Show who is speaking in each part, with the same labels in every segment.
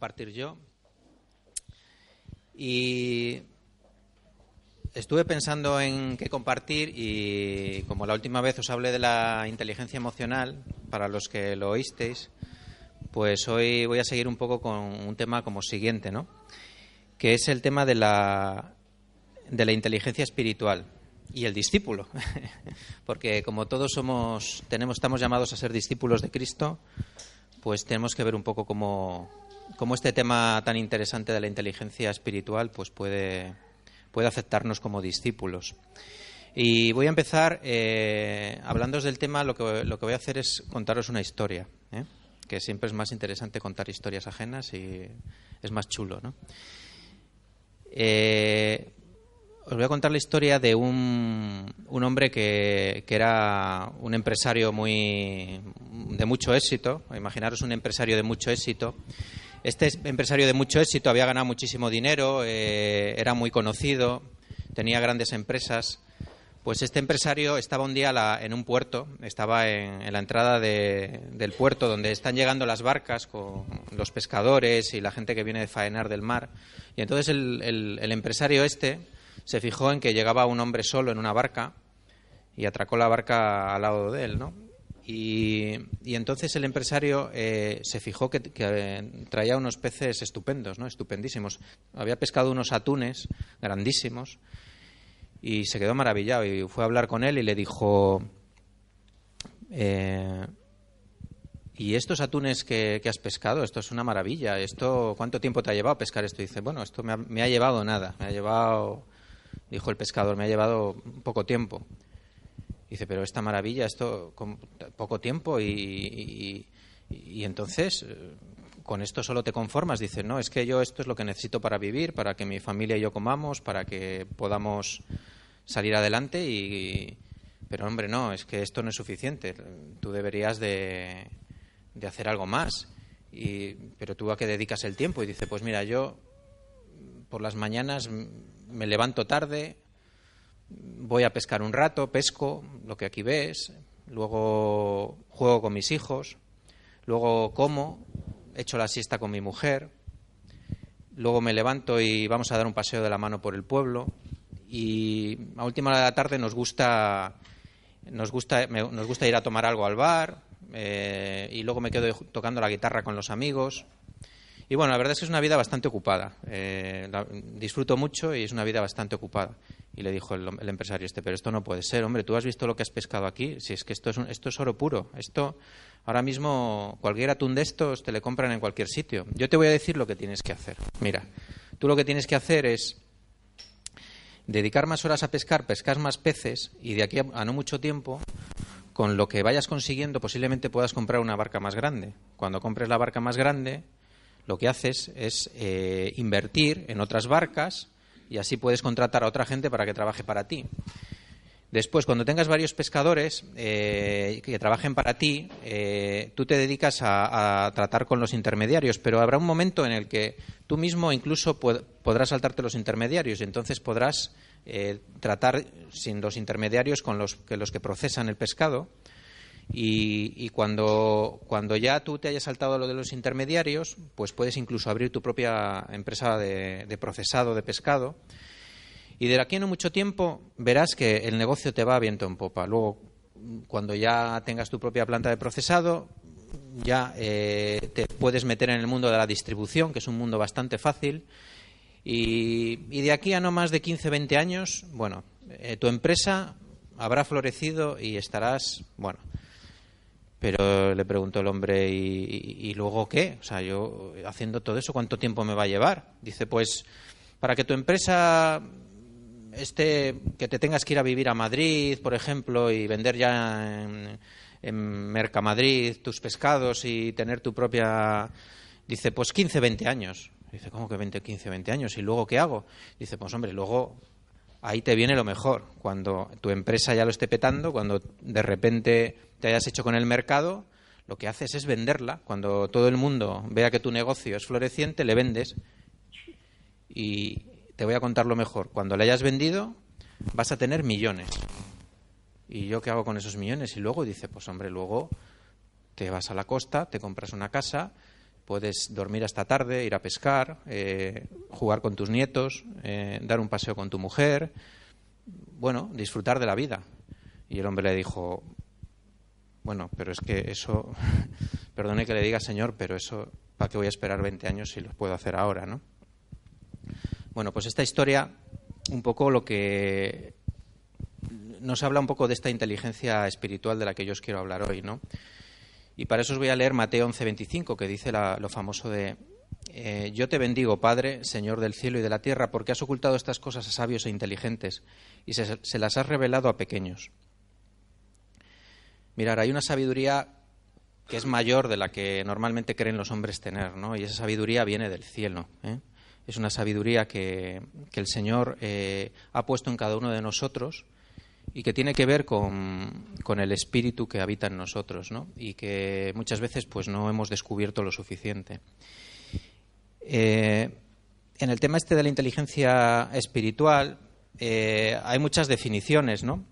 Speaker 1: compartir yo. Y estuve pensando en qué compartir y como la última vez os hablé de la inteligencia emocional, para los que lo oísteis, pues hoy voy a seguir un poco con un tema como siguiente, ¿no? Que es el tema de la, de la inteligencia espiritual y el discípulo, porque como todos somos, tenemos, estamos llamados a ser discípulos de Cristo, pues tenemos que ver un poco cómo, cómo este tema tan interesante de la inteligencia espiritual, pues puede, puede aceptarnos como discípulos. Y voy a empezar eh, hablando del tema. Lo que, lo que voy a hacer es contaros una historia, ¿eh? que siempre es más interesante contar historias ajenas y es más chulo. Eh, os voy a contar la historia de un, un hombre que, que, era un empresario muy de mucho éxito. Imaginaros un empresario de mucho éxito. Este empresario de mucho éxito había ganado muchísimo dinero, eh, era muy conocido, tenía grandes empresas. Pues este empresario estaba un día en un puerto, estaba en, la entrada de, del puerto donde están llegando las barcas con los pescadores y la gente que viene de faenar del mar. Y entonces el empresario este se fijó en que llegaba un hombre solo en una barca y atracó la barca al lado de él, ¿no? Y, entonces el empresario eh, se fijó que, eh, traía unos peces estupendos, ¿no? Estupendísimos. Había pescado unos atunes grandísimos y se quedó maravillado y fue a hablar con él y le dijo eh, y estos atunes que, has pescado esto es una maravilla esto cuánto tiempo te ha llevado pescar esto dice bueno esto me ha, me ha llevado nada me ha llevado dijo el pescador, me ha llevado poco tiempo. Dice, pero esta maravilla, esto con poco tiempo y, y, y, entonces con esto solo te conformas. Dice, no, es que yo esto es lo que necesito para vivir, para que mi familia y yo comamos, para que podamos salir adelante y... Pero hombre, no, es que esto no es suficiente. Tú deberías de, de hacer algo más. Y, pero tú a qué dedicas el tiempo? Y dice, pues mira, yo por las mañanas me levanto tarde, voy a pescar un rato, pesco, lo que aquí ves, luego juego con mis hijos, luego como, echo la siesta con mi mujer, luego me levanto y vamos a dar un paseo de la mano por el pueblo. Y a última hora de la tarde nos gusta nos gusta nos gusta ir a tomar algo al bar eh, y luego me quedo tocando la guitarra con los amigos y bueno, la verdad es que es una vida bastante ocupada. Eh, disfruto mucho y es una vida bastante ocupada. Y le dijo el, empresario este, pero esto no puede ser, hombre, tú has visto lo que has pescado aquí, si es que esto es, esto es oro puro. Esto, ahora mismo, cualquier atún de estos te le compran en cualquier sitio. Yo te voy a decir lo que tienes que hacer. Mira, tú lo que tienes que hacer es dedicar más horas a pescar, pescar más peces y de aquí a no mucho tiempo con lo que vayas consiguiendo posiblemente puedas comprar una barca más grande. Cuando compres la barca más grande, lo que haces es eh, invertir en otras barcas y así puedes contratar a otra gente para que trabaje para ti. Después, cuando tengas varios pescadores eh, que trabajen para ti, eh, tú te dedicas a, tratar con los intermediarios, pero habrá un momento en el que tú mismo incluso pod podrás saltarte los intermediarios y entonces podrás tratar sin los intermediarios con los que, los que procesan el pescado y, cuando, ya tú te hayas saltado lo de los intermediarios, pues puedes incluso abrir tu propia empresa de, procesado de pescado. Y de aquí a no mucho tiempo verás que el negocio te va viento en popa. Luego, cuando ya tengas tu propia planta de procesado, ya eh, te puedes meter en el mundo de la distribución, que es un mundo bastante fácil. Y, y de aquí a no más de 15, 20 años, bueno, eh, tu empresa habrá florecido y estarás, bueno, pero le preguntó el hombre, ¿y, ¿y, luego qué? O sea, yo haciendo todo eso, ¿cuánto tiempo me va a llevar? Dice, pues para que tu empresa esté, que te tengas que ir a vivir a Madrid, por ejemplo, y vender ya en, en Mercamadrid tus pescados y tener tu propia... Dice, pues 15, 20 años. Dice, ¿cómo que 20, 15, 20 años? ¿Y luego qué hago? Dice, pues hombre, luego ahí te viene lo mejor. Cuando tu empresa ya lo esté petando, cuando de repente te hayas hecho con el mercado, lo que haces es venderla. Cuando todo el mundo vea que tu negocio es floreciente, le vendes. Y te voy a contar lo mejor. Cuando le hayas vendido, vas a tener millones. ¿Y yo qué hago con esos millones? Y luego dice, pues hombre, luego te vas a la costa, te compras una casa, puedes dormir hasta tarde, ir a pescar, eh, jugar con tus nietos, eh, dar un paseo con tu mujer, bueno, disfrutar de la vida. Y el hombre le dijo, bueno, pero es que eso, perdone que le diga, señor, pero eso, ¿para qué voy a esperar 20 años si lo puedo hacer ahora, no? Bueno, pues esta historia, un poco lo que nos habla un poco de esta inteligencia espiritual de la que yo os quiero hablar hoy, ¿no? Y para eso os voy a leer Mateo 11:25, que dice lo famoso de eh, Yo te bendigo, Padre, Señor del cielo y de la tierra, porque has ocultado estas cosas a sabios e inteligentes y se, las has revelado a pequeños. Mirar, hay una sabiduría que es mayor de la que normalmente creen los hombres tener, ¿no? Y esa sabiduría viene del cielo. ¿eh? Es una sabiduría que, el Señor eh, ha puesto en cada uno de nosotros y que tiene que ver con, el espíritu que habita en nosotros, ¿no? Y que muchas veces pues no hemos descubierto lo suficiente. Eh, en el tema este de la inteligencia espiritual hay muchas definiciones, ¿no?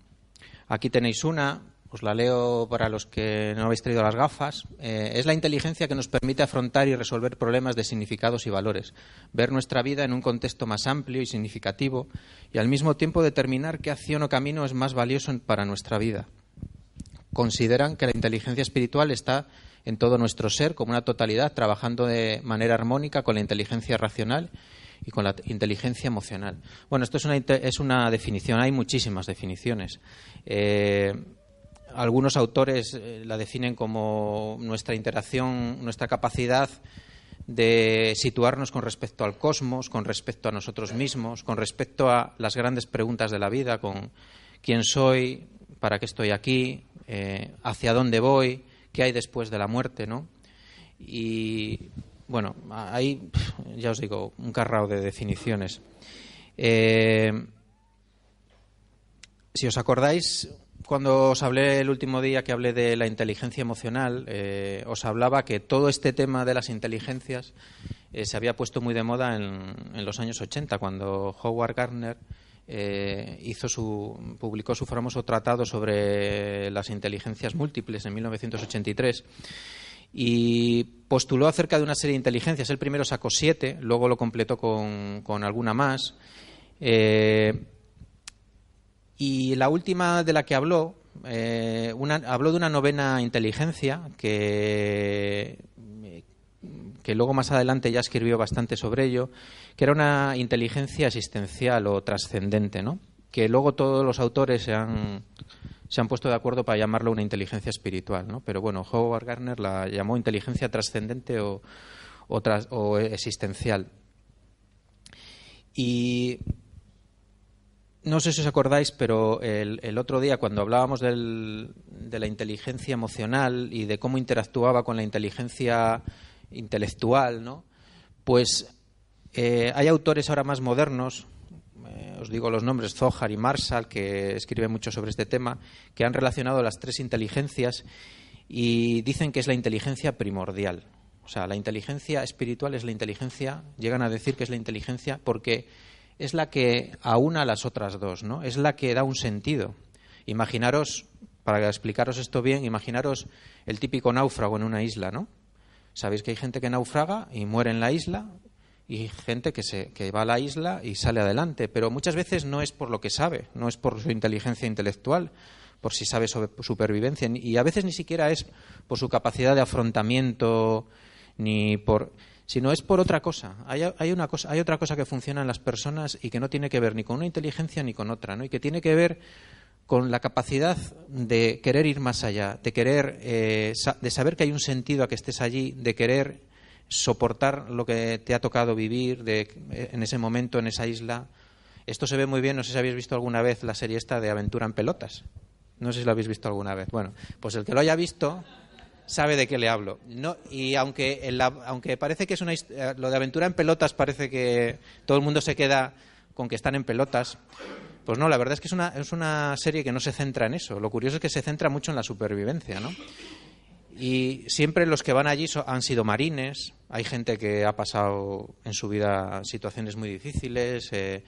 Speaker 1: Aquí tenéis una, os la leo para los que no habéis traído las gafas. Eh, es la inteligencia que nos permite afrontar y resolver problemas de significados y valores, ver nuestra vida en un contexto más amplio y significativo y al mismo tiempo determinar qué acción o camino es más valioso para nuestra vida. Consideran que la inteligencia espiritual está en todo nuestro ser como una totalidad, trabajando de manera armónica con la inteligencia racional y con la inteligencia emocional. Bueno, esto es una, es una definición, hay muchísimas definiciones. Eh, algunos autores eh, la definen como nuestra interacción, nuestra capacidad de situarnos con respecto al cosmos, con respecto a nosotros mismos, con respecto a las grandes preguntas de la vida, con quién soy, para qué estoy aquí, eh, hacia dónde voy, qué hay después de la muerte, ¿no? Y bueno, hay, ya os digo, un carrao de definiciones. Eh, si os acordáis, cuando os hablé el último día que hablé de la inteligencia emocional, eh, os hablaba que todo este tema de las inteligencias eh, se había puesto muy de moda en, los años 80, cuando Howard Gardner eh, hizo su, publicó su famoso tratado sobre las inteligencias múltiples en 1983 y postuló acerca de una serie de inteligencias. El primero sacó siete, luego lo completó con, con alguna más. Y la última de la que habló, eh, habló de una novena inteligencia que, que luego más adelante ya escribió bastante sobre ello, que era una inteligencia existencial o trascendente, ¿no? que luego todos los autores se han, se han puesto de acuerdo para llamarlo una inteligencia espiritual, ¿no? pero bueno, Howard Gardner la llamó inteligencia trascendente o, o, o existencial. Y no sé si os acordáis, pero el, otro día cuando hablábamos de la inteligencia emocional y de cómo interactuaba con la inteligencia intelectual, ¿no? Pues eh, hay autores ahora más modernos, eh, os digo los nombres, Zohar y Marshall, que escriben mucho sobre este tema, que han relacionado las tres inteligencias y dicen que es la inteligencia primordial. O sea, la inteligencia espiritual es la inteligencia, llegan a decir que es la inteligencia porque es la que aúna las otras dos, ¿no? Es la que da un sentido. Imaginaros, para explicaros esto bien, imaginaros el típico náufrago en una isla, ¿no? Sabéis que hay gente que naufraga y muere en la isla y gente que, se, que va a la isla y sale adelante, pero muchas veces no es por lo que sabe, no es por su inteligencia intelectual, por si sabe sobre supervivencia, y a veces ni siquiera es por su capacidad de afrontamiento, ni por sino es por otra cosa. Hay, una cosa. hay otra cosa que funciona en las personas y que no tiene que ver ni con una inteligencia ni con otra, ¿no? y que tiene que ver con la capacidad de querer ir más allá, de querer, eh, de saber que hay un sentido a que estés allí, de querer soportar lo que te ha tocado vivir de, eh, en ese momento, en esa isla. Esto se ve muy bien, no sé si habéis visto alguna vez la serie esta de Aventura en Pelotas. No sé si lo habéis visto alguna vez. Bueno, pues el que lo haya visto, sabe de qué le hablo. No, y aunque, aunque parece que es una eh, lo de aventura en pelotas parece que todo el mundo se queda con que están en pelotas, pues no, la verdad es que es una, es una serie que no se centra en eso. Lo curioso es que se centra mucho en la supervivencia, ¿no? Y siempre los que van allí han sido marines, hay gente que ha pasado en su vida situaciones muy difíciles. Eh,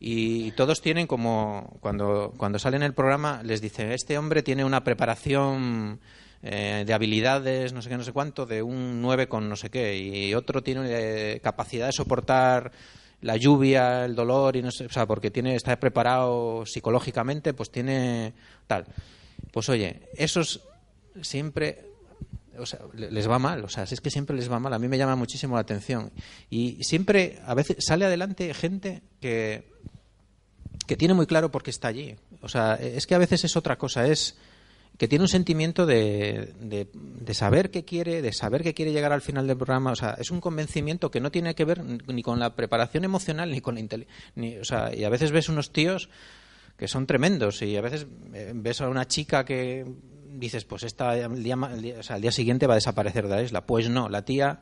Speaker 1: y todos tienen como cuando cuando salen el programa les dicen este hombre tiene una preparación eh, de habilidades, no sé qué, no sé cuánto, de un 9 con no sé qué, y otro tiene eh, capacidad de soportar la lluvia, el dolor, y no sé, o sea, porque tiene, está preparado psicológicamente, pues tiene tal. Pues oye, esos siempre o sea, les va mal, o sea, es que siempre les va mal, a mí me llama muchísimo la atención. Y siempre, a veces, sale adelante gente que, que tiene muy claro por qué está allí. O sea, es que a veces es otra cosa, es que tiene un sentimiento de, de, saber qué quiere, de saber que quiere llegar al final del programa. O sea, es un convencimiento que no tiene que ver ni con la preparación emocional ni con la inteligencia. O sea, y a veces ves unos tíos que son tremendos y a veces eh, ves a una chica que dices, pues esta, el, día, o sea, el día siguiente va a desaparecer de la isla. Pues no, la tía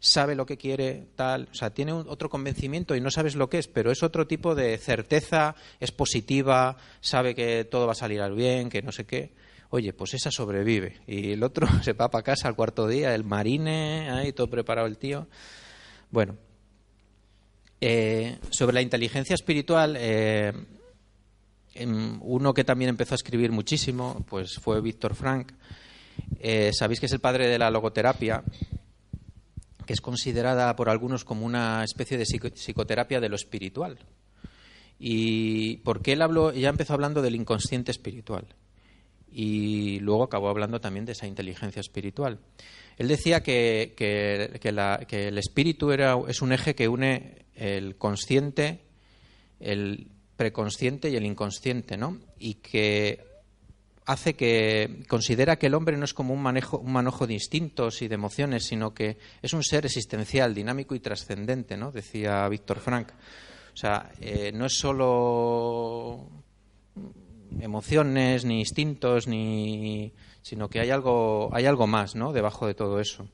Speaker 1: sabe lo que quiere, tal, o sea, tiene otro convencimiento y no sabes lo que es, pero es otro tipo de certeza, es positiva, sabe que todo va a salir al bien, que no sé qué. Oye, pues esa sobrevive. Y el otro se va para casa al cuarto día, el marine, ahí todo preparado el tío. Bueno, eh, sobre la inteligencia espiritual, eh, Em, uno que también empezó a escribir muchísimo pues fue Víctor Frank. Eh, sabéis que es el padre de la logoterapia, que es considerada por algunos como una especie de psicoterapia de lo espiritual. Y porque él habló, ya empezó hablando del inconsciente espiritual y luego acabó hablando también de esa inteligencia espiritual. Él decía que, que, el espíritu era, es un eje que une el consciente, el preconsciente y el inconsciente, ¿no? Y que hace que considera que el hombre no es como un manejo un manojo de instintos y de emociones, sino que es un ser existencial, dinámico y trascendente, ¿no? Decía Víctor Frank. O sea, eh, no es solo emociones ni instintos ni sino que hay algo hay algo más, ¿no? Debajo de todo eso.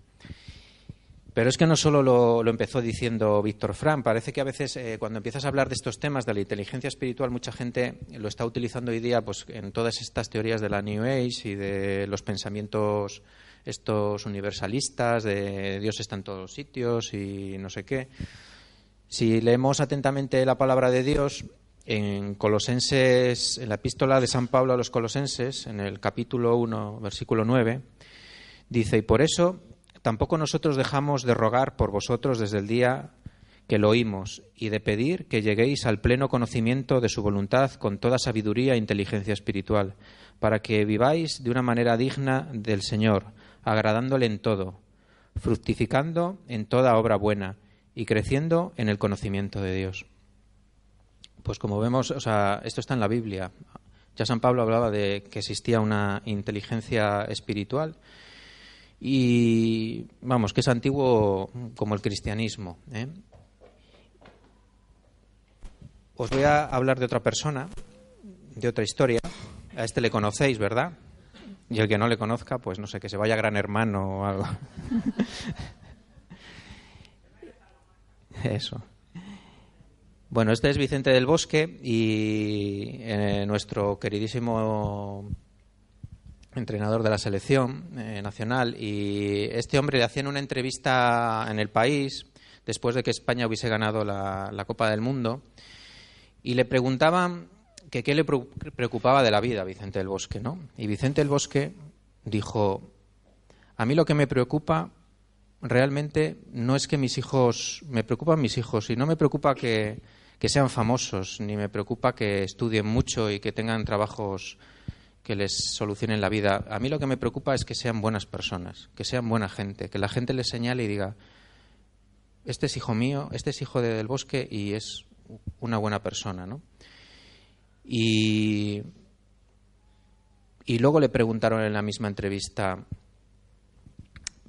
Speaker 1: Pero es que no solo lo, empezó diciendo Víctor Fran, parece que a veces eh, cuando empiezas a hablar de estos temas de la inteligencia espiritual, mucha gente lo está utilizando hoy día pues, en todas estas teorías de la New Age y de los pensamientos estos universalistas, de Dios está en todos los sitios y no sé qué. Si leemos atentamente la palabra de Dios, en Colosenses, en la epístola de San Pablo a los Colosenses, en el capítulo 1, versículo 9, dice, y por eso Tampoco nosotros dejamos de rogar por vosotros desde el día que lo oímos y de pedir que lleguéis al pleno conocimiento de su voluntad con toda sabiduría e inteligencia espiritual, para que viváis de una manera digna del Señor, agradándole en todo, fructificando en toda obra buena y creciendo en el conocimiento de Dios. Pues como vemos, o sea, esto está en la Biblia. Ya San Pablo hablaba de que existía una inteligencia espiritual y vamos, que es antiguo como el cristianismo. ¿eh? Os voy a hablar de otra persona, de otra historia. A este le conocéis, ¿verdad? Y el que no le conozca, pues no sé, que se vaya Gran Hermano o algo. Eso. Bueno, este es Vicente del Bosque y eh, nuestro queridísimo entrenador de la selección eh, nacional, y este hombre le hacían una entrevista en el país después de que España hubiese ganado la, Copa del Mundo y le preguntaban que qué le preocupaba de la vida a Vicente del Bosque, ¿no? Y Vicente del Bosque dijo, a mí lo que me preocupa realmente no es que mis hijos, me preocupan mis hijos y no me preocupa que, que sean famosos, ni me preocupa que estudien mucho y que tengan trabajos que les solucionen la vida. A mí lo que me preocupa es que sean buenas personas, que sean buena gente, que la gente les señale y diga, este es hijo mío, este es hijo de Del Bosque y es una buena persona, ¿no? Y, luego le preguntaron en la misma entrevista,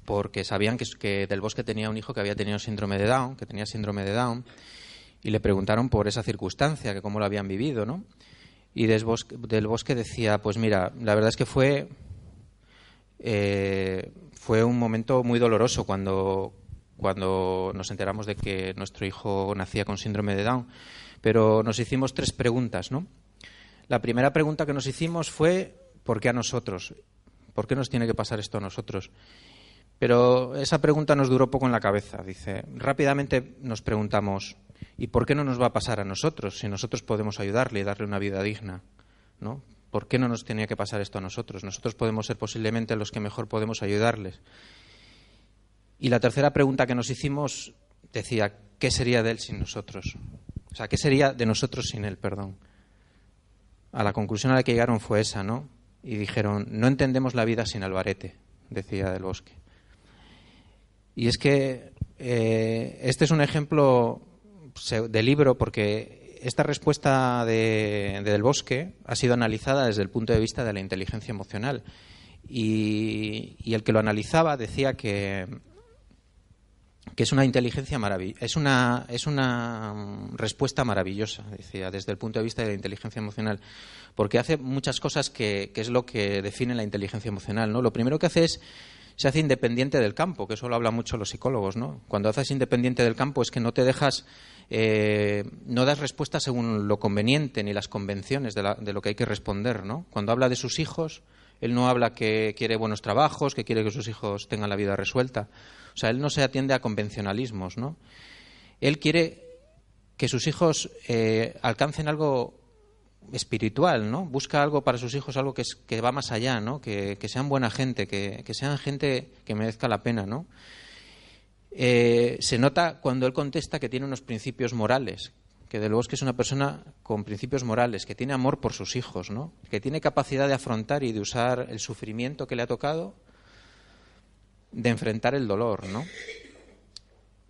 Speaker 1: porque sabían que Del Bosque tenía un hijo que había tenido síndrome de Down, que tenía síndrome de Down, y le preguntaron por esa circunstancia, que cómo lo habían vivido, ¿no? Y del bosque, decía, pues mira, la verdad es que fue, eh, fue un momento muy doloroso cuando, cuando nos enteramos de que nuestro hijo nacía con síndrome de Down. Pero nos hicimos tres preguntas, ¿no? La primera pregunta que nos hicimos fue, ¿por qué a nosotros? ¿Por qué nos tiene que pasar esto a nosotros? Pero esa pregunta nos duró poco en la cabeza. Dice, rápidamente nos preguntamos, ¿Y por qué no nos va a pasar a nosotros si nosotros podemos ayudarle y darle una vida digna? ¿no? ¿Por qué no nos tenía que pasar esto a nosotros? Nosotros podemos ser posiblemente los que mejor podemos ayudarles. Y la tercera pregunta que nos hicimos decía, ¿qué sería de él sin nosotros? O sea, ¿qué sería de nosotros sin él? Perdón. A la conclusión a la que llegaron fue esa, ¿no? Y dijeron, no entendemos la vida sin Alvarete, decía del Bosque. Y es que eh, este es un ejemplo de libro porque esta respuesta de, Del Bosque ha sido analizada desde el punto de vista de la inteligencia emocional. y el que lo analizaba decía que que es una inteligencia maravillosa, es una, es una respuesta maravillosa, decía, desde el punto de vista de la inteligencia emocional, porque hace muchas cosas que, es lo que define la inteligencia emocional, ¿no? Lo primero que hace es se hace independiente del campo, que eso lo hablan mucho los psicólogos, ¿no? Cuando haces independiente del campo es que no te dejas, eh, no das respuesta según lo conveniente ni las convenciones de, lo que hay que responder, ¿no? Cuando habla de sus hijos, él no habla que quiere buenos trabajos, que quiere que sus hijos tengan la vida resuelta. O sea, él no se atiende a convencionalismos, ¿no? Él quiere que sus hijos eh, alcancen algo espiritual, ¿no? Busca algo para sus hijos, algo que, es, que va más allá, ¿no? Que, sean buena gente, que, sean gente que merezca la pena, ¿no? Eh, se nota cuando él contesta que tiene unos principios morales, que de luego es que es una persona con principios morales, que tiene amor por sus hijos, ¿no? Que tiene capacidad de afrontar y de usar el sufrimiento que le ha tocado de enfrentar el dolor, ¿no?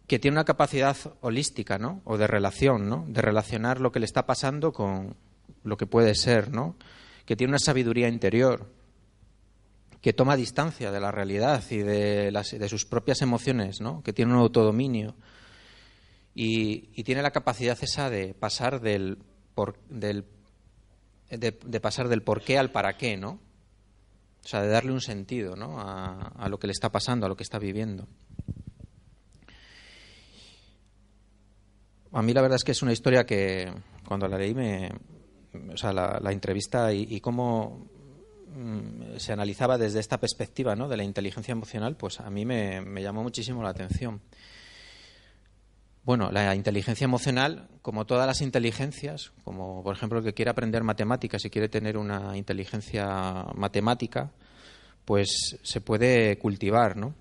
Speaker 1: Que tiene una capacidad holística, ¿no? O de relación, ¿no? De relacionar lo que le está pasando con lo que puede ser, ¿no? Que tiene una sabiduría interior, que toma distancia de la realidad y de, sus propias emociones, ¿no? Que tiene un autodominio y, tiene la capacidad esa de pasar del, por, del de, pasar del por qué al para qué, ¿no? O sea, de darle un sentido ¿no? a, lo que le está pasando, a lo que está viviendo. A mí la verdad es que es una historia que cuando la leí me... O sea, la, entrevista y, cómo mm, se analizaba desde esta perspectiva ¿no? de la inteligencia emocional, pues a mí me, llamó muchísimo la atención. Bueno, la inteligencia emocional, como todas las inteligencias, como por ejemplo el que quiere aprender matemáticas y quiere tener una inteligencia matemática, pues se puede cultivar, ¿no?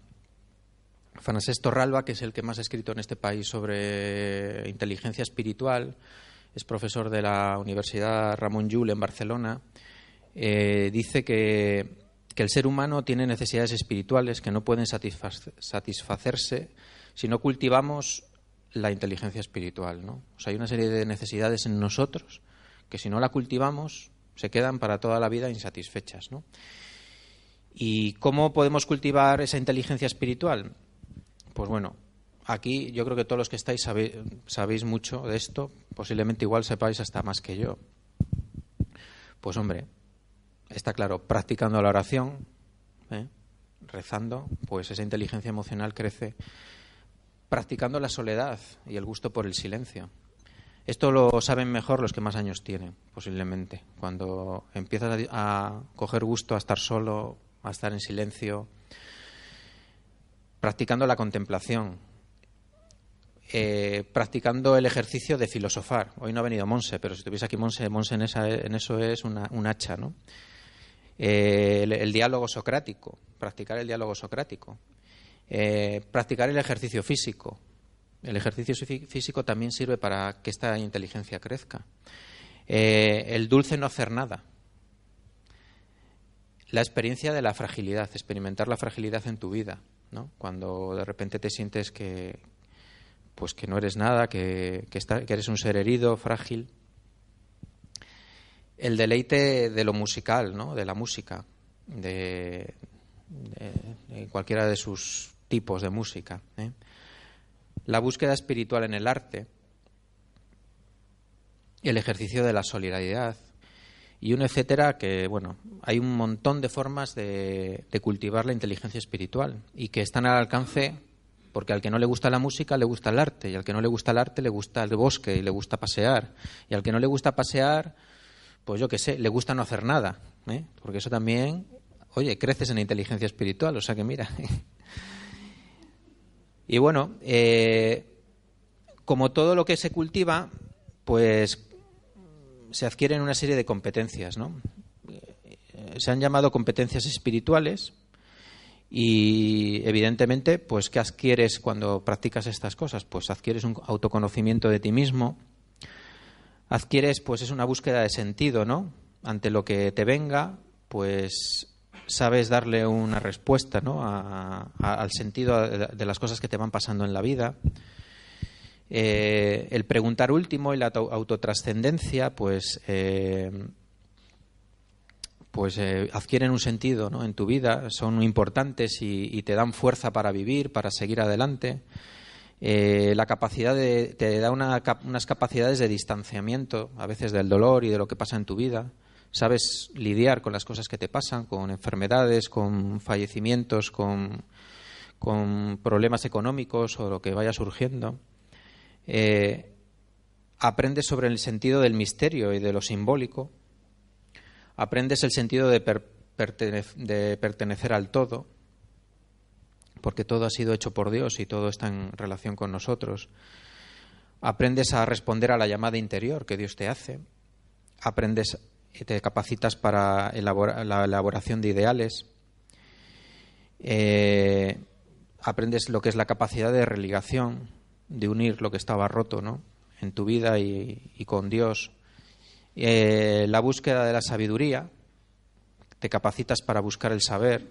Speaker 1: Francesc Torralba, que es el que más ha escrito en este país sobre inteligencia espiritual, es profesor de la Universidad Ramón Llull en Barcelona, eh, dice que, que, el ser humano tiene necesidades espirituales que no pueden satisfacerse si no cultivamos la inteligencia espiritual. O sea, hay una serie de necesidades en nosotros que si no la cultivamos se quedan para toda la vida insatisfechas. ¿Y cómo podemos cultivar esa inteligencia espiritual? Pues bueno, aquí yo creo que todos los que estáis sabéis, mucho de esto, posiblemente igual sepáis hasta más que yo. Pues hombre, está claro, practicando la oración, ¿eh? rezando, pues esa inteligencia emocional crece practicando la soledad y el gusto por el silencio. Esto lo saben mejor los que más años tienen, posiblemente. Cuando empiezas a, coger gusto a estar solo, a estar en silencio, practicando la contemplación, eh, practicando el ejercicio de filosofar. Hoy no ha venido Monse, pero si estuviese aquí Monse, Monse en, eso es un hacha, ¿no? Eh, el, diálogo socrático, practicar el diálogo socrático. Eh, practicar el ejercicio físico. El ejercicio físico también sirve para que esta inteligencia crezca. El dulce no hacer nada. La experiencia de la fragilidad, experimentar la fragilidad en tu vida, ¿no? Cuando de repente te sientes que, pues que no eres nada, que, que, que eres un ser herido, frágil. El deleite de lo musical, ¿no? De la música, de, de cualquiera de sus tipos de música. ¿eh? La búsqueda espiritual en el arte, el ejercicio de la solidaridad y un etcétera que, bueno, hay un montón de formas de, cultivar la inteligencia espiritual y que están al alcance porque al que no le gusta la música le gusta el arte y al que no le gusta el arte le gusta el bosque y le gusta pasear y al que no le gusta pasear pues yo qué sé le gusta no hacer nada ¿eh? porque eso también oye creces en inteligencia espiritual o sea que mira Y bueno, eh, como todo lo que se cultiva, pues se adquieren una serie de competencias, ¿no? se han llamado competencias espirituales y evidentemente, pues ¿qué adquieres cuando practicas estas cosas? Pues adquieres un autoconocimiento de ti mismo, adquieres pues es una búsqueda de sentido, ¿no? Ante lo que te venga, pues sabes darle una respuesta, ¿no? al sentido de las cosas que te van pasando en la vida. Eh, el preguntar último y la autotrascendencia, pues eh, pues eh, adquieren un sentido ¿no? en tu vida, son importantes y, te dan fuerza para vivir, para seguir adelante. Eh, la capacidad de, te da unas capacidades de distanciamiento, a veces del dolor y de lo que pasa en tu vida. Sabes lidiar con las cosas que te pasan, con enfermedades, con fallecimientos, con, problemas económicos o lo que vaya surgiendo. Eh, aprendes sobre el sentido del misterio y de lo simbólico aprendes el sentido de, pertenecer al todo, porque todo ha sido hecho por Dios y todo está en relación con nosotros. Aprendes a responder a la llamada interior que Dios te hace. Aprendes y te capacitas para la elaboración de ideales. Eh, aprendes lo que es la capacidad de religación, de unir lo que estaba roto ¿no? en tu vida y con Dios eh, la búsqueda de la sabiduría, te capacitas para buscar el saber,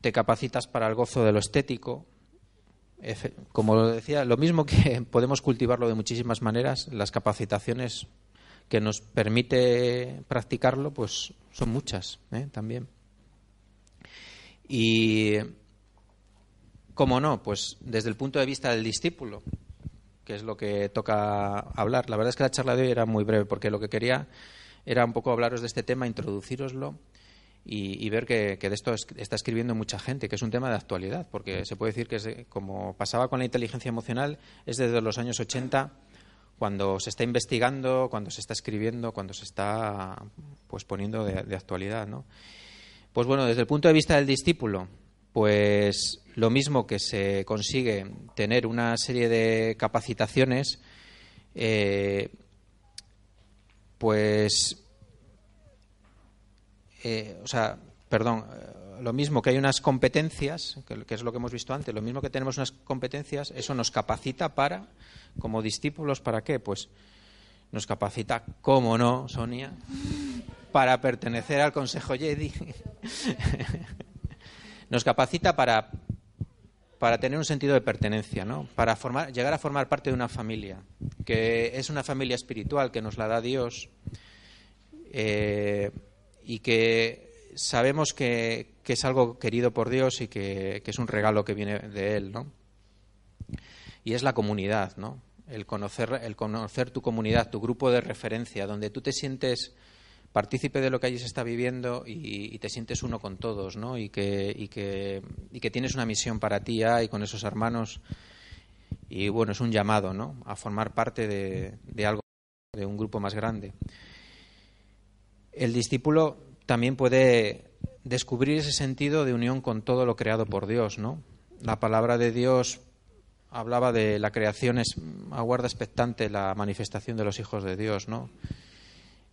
Speaker 1: te capacitas para el gozo de lo estético. Como decía, lo mismo que podemos cultivarlo de muchísimas maneras, las capacitaciones que nos permite practicarlo, pues son muchas ¿eh? también. Y, ¿cómo no? Pues desde el punto de vista del discípulo, que es lo que toca hablar. La verdad es que la charla de hoy era muy breve porque lo que quería era un poco hablaros de este tema, introduciroslo y, ver que, de esto está escribiendo mucha gente, que es un tema de actualidad, porque se puede decir que, como pasaba con la inteligencia emocional, es desde los años 80 cuando se está investigando, cuando se está escribiendo, cuando se está pues poniendo de, actualidad. Pues bueno, desde el punto de vista del discípulo, pues lo mismo que se consigue tener una serie de capacitaciones, eh, pues, eh, o sea, perdón, eh, lo mismo que hay unas competencias, que, es lo que hemos visto antes, lo mismo que tenemos unas competencias, eso nos capacita para, como discípulos, ¿para qué? Pues nos capacita, cómo no, Sonia, para pertenecer al Consejo Jedi. nos capacita para, para tener un sentido de pertenencia, ¿no? para formar, llegar a formar parte de una familia, que es una familia espiritual que nos la da Dios eh, y que sabemos que, que, es algo querido por Dios y que, que, es un regalo que viene de Él. ¿no? Y es la comunidad, ¿no? el, conocer, el conocer tu comunidad, tu grupo de referencia, donde tú te sientes partícipe de lo que allí se está viviendo y, te sientes uno con todos, ¿no? Y que, y que, tienes una misión para ti ya y con esos hermanos. Y bueno, es un llamado, ¿no? A formar parte de, de algo, de un grupo más grande. El discípulo también puede descubrir ese sentido de unión con todo lo creado por Dios, ¿no? La palabra de Dios hablaba de la creación, es, aguarda expectante la manifestación de los hijos de Dios, ¿no?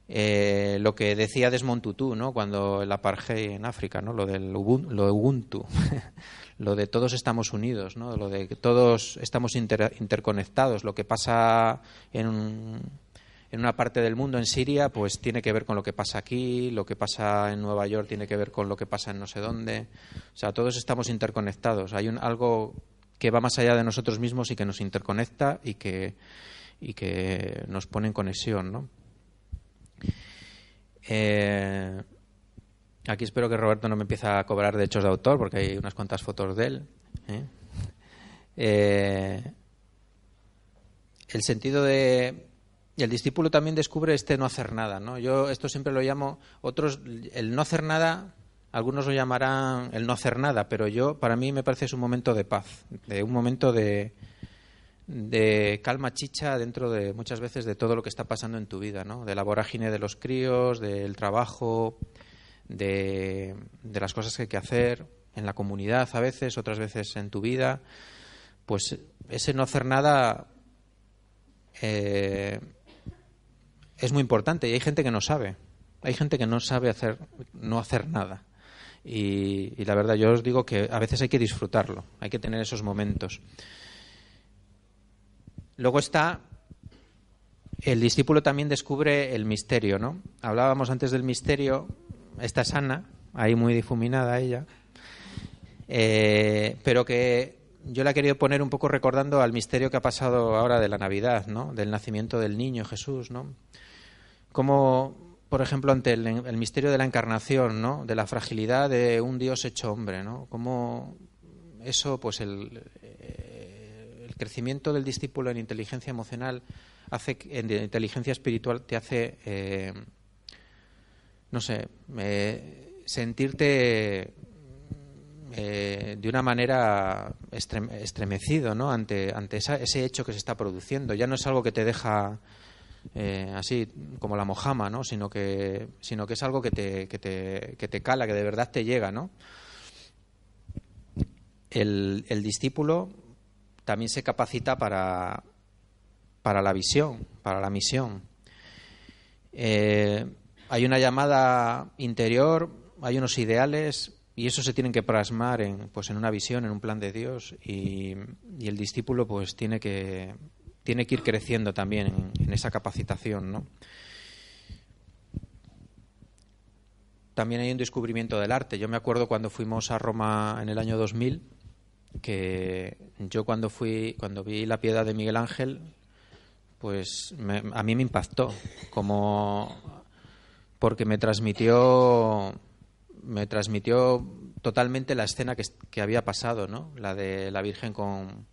Speaker 1: Eh, lo que decía Desmond Tutu, ¿no? Cuando el apartheid en África, ¿no? Lo del Ubuntu, lo de todos estamos unidos, ¿no? Lo de que todos estamos interconectados. Lo que pasa en, en una parte del mundo, en Siria, pues tiene que ver con lo que pasa aquí, lo que pasa en Nueva York tiene que ver con lo que pasa en no sé dónde. O sea, todos estamos interconectados. Hay un, algo que va más allá de nosotros mismos y que nos interconecta y que, y que nos pone en conexión, ¿no? Eh, aquí espero que Roberto no me empiece a cobrar derechos de autor porque hay unas cuantas fotos de él. ¿eh? Eh, el sentido de y el discípulo también descubre este no hacer nada, ¿no? Yo esto siempre lo llamo otros el no hacer nada, algunos lo llamarán el no hacer nada, pero yo para mí me parece es un momento de paz, de un momento de de calma chicha dentro de muchas veces de todo lo que está pasando en tu vida, ¿no? De la vorágine de los críos, del trabajo, de, las cosas que hay que hacer en la comunidad a veces, otras veces en tu vida. Pues ese no hacer nada eh, es muy importante y hay gente que no sabe Hay gente que no sabe hacer, no hacer nada. Y, la verdad, yo os digo que a veces hay que disfrutarlo, hay que tener esos momentos. Luego está el discípulo también descubre el misterio, ¿no? Hablábamos antes del misterio, esta sana, ahí muy difuminada ella, eh, pero que yo la he querido poner un poco recordando al misterio que ha pasado ahora de la Navidad, ¿no? Del nacimiento del niño Jesús, ¿no? Como, por ejemplo, ante el, misterio de la encarnación, ¿no? De la fragilidad de un Dios hecho hombre, ¿no? Como eso, pues el, el crecimiento del discípulo en inteligencia emocional hace en inteligencia espiritual te hace eh, no sé sentirte eh, de una manera estremecido ¿no? ante, ese hecho que se está produciendo. Ya no es algo que te deja eh, así como la mojama, ¿no? sino, que, sino que es algo que te, cala, que de verdad te llega. ¿no? El discípulo también se capacita para, para la visión, para la misión. Eh, hay una llamada interior, hay unos ideales y eso se tienen que plasmar en, pues, en una visión, en un plan de Dios y, el discípulo pues tiene que, tiene que ir creciendo también en, esa capacitación, ¿no? También hay un descubrimiento del arte. Yo me acuerdo cuando fuimos a Roma en el año 2000 que yo cuando fui cuando vi la piedad de Miguel Ángel pues a mí me impactó como porque me transmitió me transmitió totalmente la escena que, había pasado no la de la Virgen con,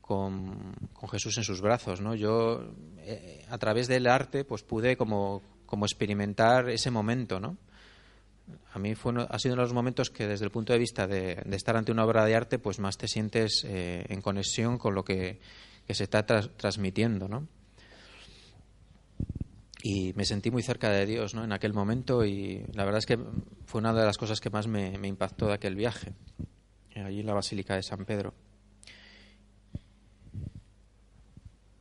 Speaker 1: con, Jesús en sus brazos no yo eh, a través del arte pues pude como como experimentar ese momento no a mí fue ha sido uno de los momentos que desde el punto de vista de, estar ante una obra de arte pues más te sientes eh, en conexión con lo que se está transmitiendo, ¿no? Y me sentí muy cerca de Dios, ¿no? En aquel momento y la verdad es que fue una de las cosas que más me, impactó de aquel viaje, allí en la Basílica de San Pedro.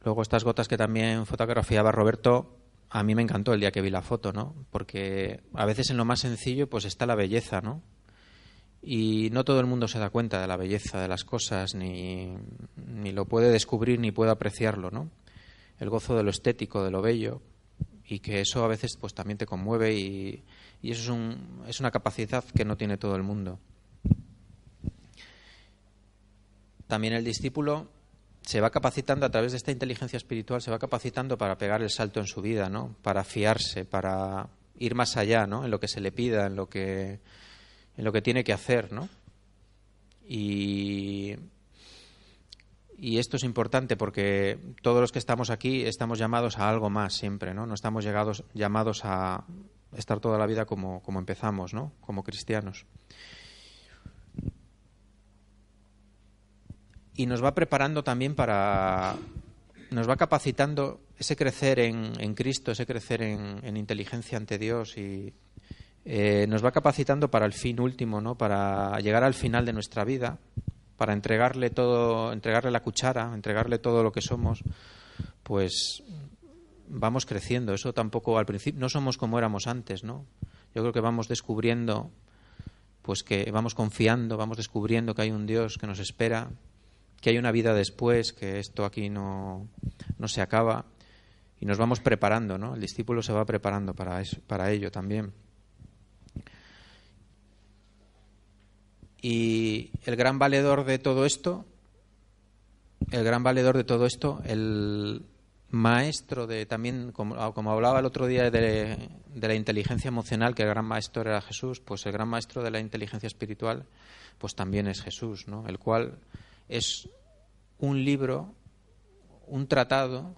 Speaker 1: Luego estas gotas que también fotografiaba Roberto, a mí me encantó el día que vi la foto, ¿no? Porque a veces en lo más sencillo pues está la belleza, ¿no? y no todo el mundo se da cuenta de la belleza de las cosas, ni, ni lo puede descubrir ni puede apreciarlo, ¿no? El gozo de lo estético, de lo bello, y que eso a veces pues también te conmueve y, y eso es, un, es una capacidad que no tiene todo el mundo. También el discípulo se va capacitando a través de esta inteligencia espiritual, se va capacitando para pegar el salto en su vida, ¿no? Para fiarse, para ir más allá, ¿no? En lo que se le pida, en lo que en lo que tiene que hacer, ¿no? Y, esto es importante porque todos los que estamos aquí estamos llamados a algo más siempre, ¿no? No estamos llegados, llamados a estar toda la vida como, como empezamos, ¿no? Como cristianos. Y nos va preparando también para... Nos va capacitando ese crecer en, en Cristo, ese crecer en, en inteligencia ante Dios y, eh, nos va capacitando para el fin último, ¿no? Para llegar al final de nuestra vida, para entregarle todo, entregarle la cuchara, entregarle todo lo que somos, pues vamos creciendo. Eso tampoco al principio no somos como éramos antes, ¿no? Yo creo que vamos descubriendo, pues que vamos confiando, vamos descubriendo que hay un Dios que nos espera, que hay una vida después, que esto aquí no, no se acaba y nos vamos preparando, ¿no? El discípulo se va preparando para eso, para ello también. Y el gran valedor de todo esto, el gran valedor de todo esto, el maestro de también, como, hablaba el otro día de, de, la inteligencia emocional, que el gran maestro era Jesús, pues el gran maestro de la inteligencia espiritual, pues también es Jesús, ¿no? El cual es un libro, un tratado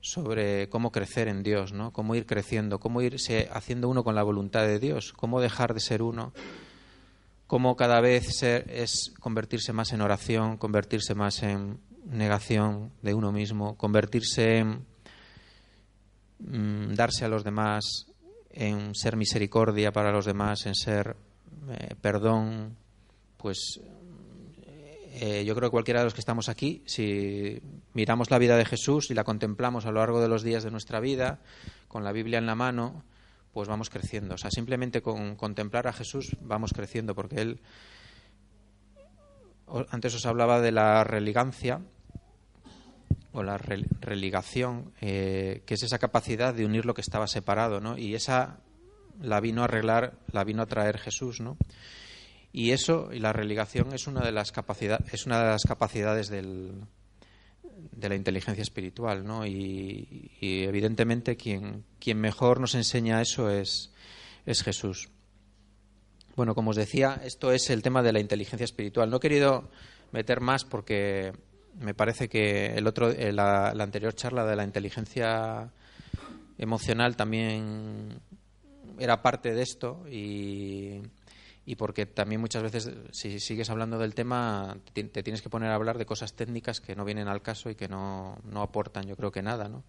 Speaker 1: sobre cómo crecer en Dios, ¿no? Cómo ir creciendo, cómo irse haciendo uno con la voluntad de Dios, cómo dejar de ser uno cómo cada vez es convertirse más en oración, convertirse más en negación de uno mismo, convertirse en mm, darse a los demás, en ser misericordia para los demás, en ser eh, perdón, pues eh, yo creo que cualquiera de los que estamos aquí, si miramos la vida de Jesús y la contemplamos a lo largo de los días de nuestra vida, con la Biblia en la mano, pues vamos creciendo. O sea, simplemente con contemplar a Jesús vamos creciendo, porque Él, antes os hablaba de la religancia o la religación, eh, que es esa capacidad de unir lo que estaba separado, ¿no? Y esa la vino a arreglar, la vino a traer Jesús, ¿no? Y eso, y la religación es una de las capacidades, es una de las capacidades del, de la inteligencia espiritual, ¿no? Y, evidentemente quien, quien mejor nos enseña eso es, es Jesús. Bueno, como os decía, esto es el tema de la inteligencia espiritual. No he querido meter más porque me parece que el otro, eh, la, la anterior charla de la inteligencia emocional también era parte de esto y y porque también muchas veces, si sigues hablando del tema, te tienes que poner a hablar de cosas técnicas que no vienen al caso y que no, no aportan, yo creo que nada, ¿no?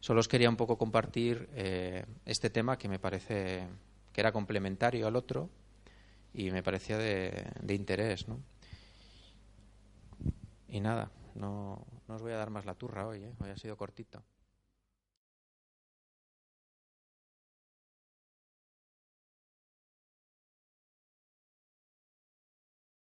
Speaker 1: Solo os quería un poco compartir eh, este tema que me parece que era complementario al otro y me parecía de, de interés, ¿no? Y nada, no, no os voy a dar más la turra hoy, ¿eh? hoy ha sido cortito.